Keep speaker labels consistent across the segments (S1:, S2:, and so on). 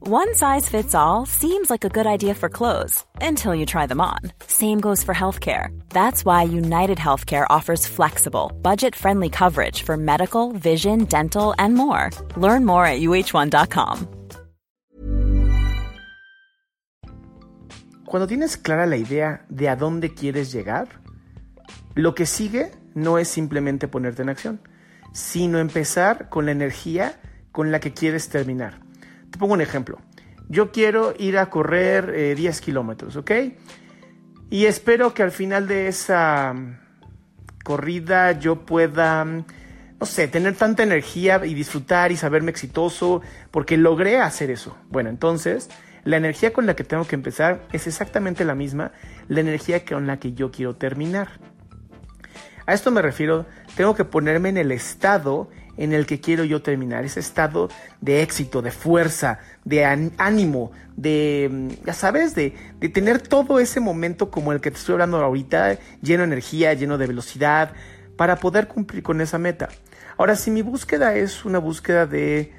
S1: One size fits all seems like a good idea for clothes until you try them on. Same goes for healthcare. That's why United Healthcare offers flexible, budget friendly coverage for medical, vision, dental, and more. Learn more at uh1.com.
S2: Cuando tienes clara la idea de a dónde quieres llegar, lo que sigue no es simplemente ponerte en acción, sino empezar con la energía con la que quieres terminar. Te pongo un ejemplo. Yo quiero ir a correr 10 eh, kilómetros, ¿ok? Y espero que al final de esa mm, corrida yo pueda, mm, no sé, tener tanta energía y disfrutar y saberme exitoso porque logré hacer eso. Bueno, entonces la energía con la que tengo que empezar es exactamente la misma, la energía con la que yo quiero terminar. A esto me refiero, tengo que ponerme en el estado en el que quiero yo terminar, ese estado de éxito, de fuerza, de ánimo, de, mm, ya sabes, de, de, tener todo ese momento como el que te estoy hablando ahorita, lleno de energía, lleno de velocidad, para poder cumplir con esa meta. Ahora, si mi búsqueda es una búsqueda de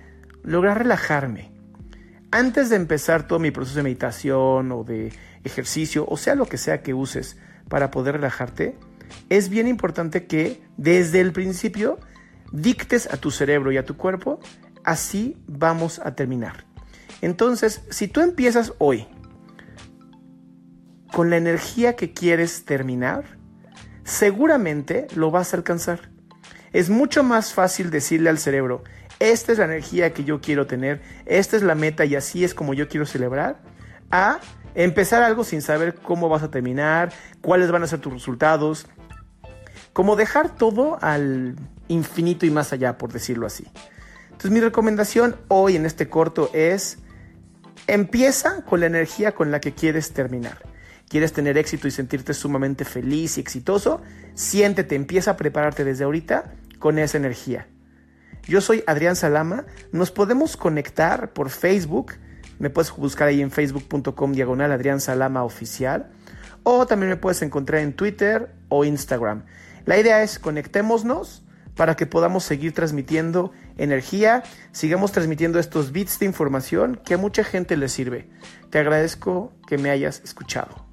S2: lograr relajarme, antes de empezar todo mi proceso de meditación o de ejercicio, o sea lo que sea que uses para poder relajarte, es bien importante que desde el principio dictes a tu cerebro y a tu cuerpo, así vamos a terminar. Entonces, si tú empiezas hoy con la energía que quieres terminar, seguramente lo vas a alcanzar. Es mucho más fácil decirle al cerebro, esta es la energía que yo quiero tener, esta es la meta y así es como yo quiero celebrar, a empezar algo sin saber cómo vas a terminar, cuáles van a ser tus resultados, como dejar todo al infinito y más allá, por decirlo así. Entonces mi recomendación hoy en este corto es, empieza con la energía con la que quieres terminar. ¿Quieres tener éxito y sentirte sumamente feliz y exitoso? Siéntete, empieza a prepararte desde ahorita con esa energía. Yo soy Adrián Salama, nos podemos conectar por Facebook, me puedes buscar ahí en facebook.com diagonal Adrián Salama oficial, o también me puedes encontrar en Twitter o Instagram. La idea es conectémonos para que podamos seguir transmitiendo energía, sigamos transmitiendo estos bits de información que a mucha gente le sirve. Te agradezco que me hayas escuchado.